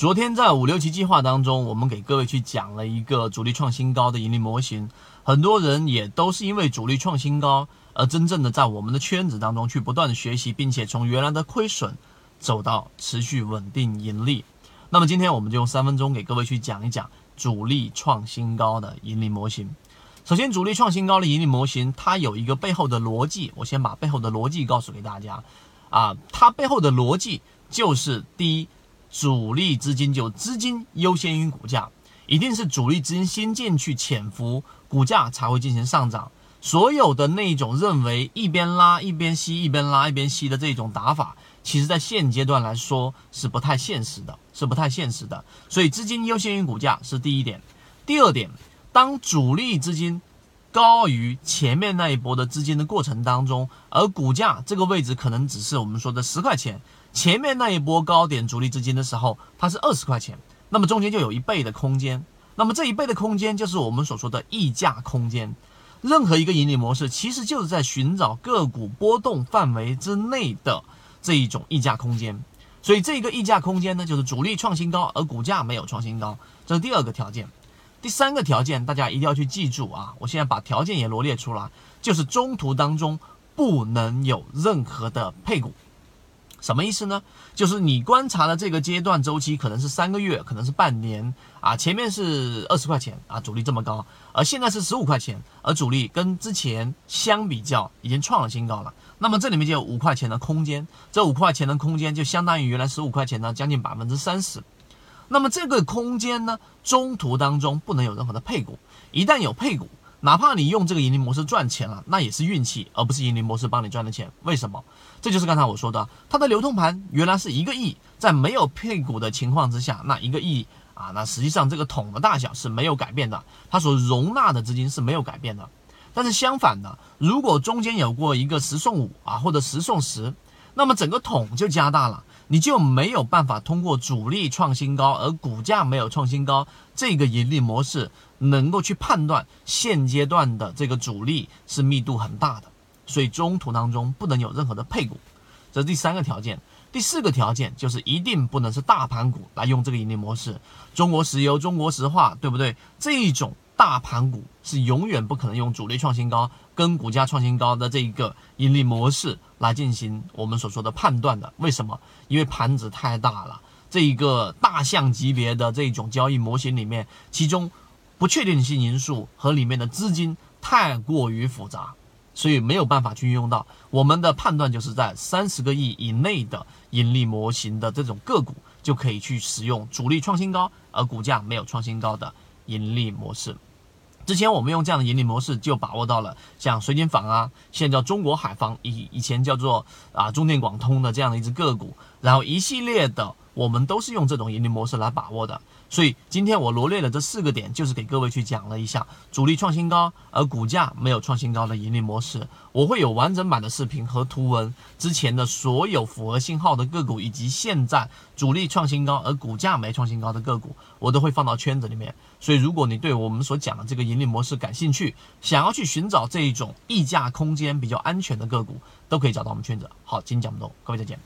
昨天在五六期计划当中，我们给各位去讲了一个主力创新高的盈利模型，很多人也都是因为主力创新高而真正的在我们的圈子当中去不断的学习，并且从原来的亏损走到持续稳定盈利。那么今天我们就用三分钟给各位去讲一讲主力创新高的盈利模型。首先，主力创新高的盈利模型，它有一个背后的逻辑，我先把背后的逻辑告诉给大家。啊，它背后的逻辑就是第一。主力资金就资金优先于股价，一定是主力资金先进去潜伏，股价才会进行上涨。所有的那种认为一边拉一边吸，一边拉一边吸的这种打法，其实在现阶段来说是不太现实的，是不太现实的。所以资金优先于股价是第一点。第二点，当主力资金高于前面那一波的资金的过程当中，而股价这个位置可能只是我们说的十块钱。前面那一波高点主力资金的时候，它是二十块钱，那么中间就有一倍的空间，那么这一倍的空间就是我们所说的溢价空间。任何一个盈利模式，其实就是在寻找个股波动范围之内的这一种溢价空间。所以这个溢价空间呢，就是主力创新高，而股价没有创新高，这是第二个条件。第三个条件，大家一定要去记住啊！我现在把条件也罗列出来，就是中途当中不能有任何的配股。什么意思呢？就是你观察的这个阶段周期可能是三个月，可能是半年啊。前面是二十块钱啊，主力这么高，而现在是十五块钱，而主力跟之前相比较已经创了新高了。那么这里面就有五块钱的空间，这五块钱的空间就相当于原来十五块钱呢将近百分之三十。那么这个空间呢，中途当中不能有任何的配股，一旦有配股。哪怕你用这个盈利模式赚钱了，那也是运气，而不是盈利模式帮你赚的钱。为什么？这就是刚才我说的，它的流通盘原来是一个亿，在没有配股的情况之下，那一个亿啊，那实际上这个桶的大小是没有改变的，它所容纳的资金是没有改变的。但是相反的，如果中间有过一个十送五啊，或者十送十，那么整个桶就加大了。你就没有办法通过主力创新高而股价没有创新高这个盈利模式，能够去判断现阶段的这个主力是密度很大的，所以中途当中不能有任何的配股，这是第三个条件。第四个条件就是一定不能是大盘股来用这个盈利模式，中国石油、中国石化，对不对？这一种。大盘股是永远不可能用主力创新高跟股价创新高的这一个盈利模式来进行我们所说的判断的。为什么？因为盘子太大了，这一个大象级别的这种交易模型里面，其中不确定性因素和里面的资金太过于复杂，所以没有办法去运用到。我们的判断就是在三十个亿以内的盈利模型的这种个股，就可以去使用主力创新高而股价没有创新高的盈利模式。之前我们用这样的盈利模式，就把握到了像水井坊啊，现在叫中国海防，以以前叫做啊中电广通的这样的一只个股，然后一系列的。我们都是用这种盈利模式来把握的，所以今天我罗列了这四个点，就是给各位去讲了一下主力创新高而股价没有创新高的盈利模式。我会有完整版的视频和图文，之前的所有符合信号的个股，以及现在主力创新高而股价没创新高的个股，我都会放到圈子里面。所以如果你对我们所讲的这个盈利模式感兴趣，想要去寻找这一种溢价空间比较安全的个股，都可以找到我们圈子。好，今天讲不多，各位再见。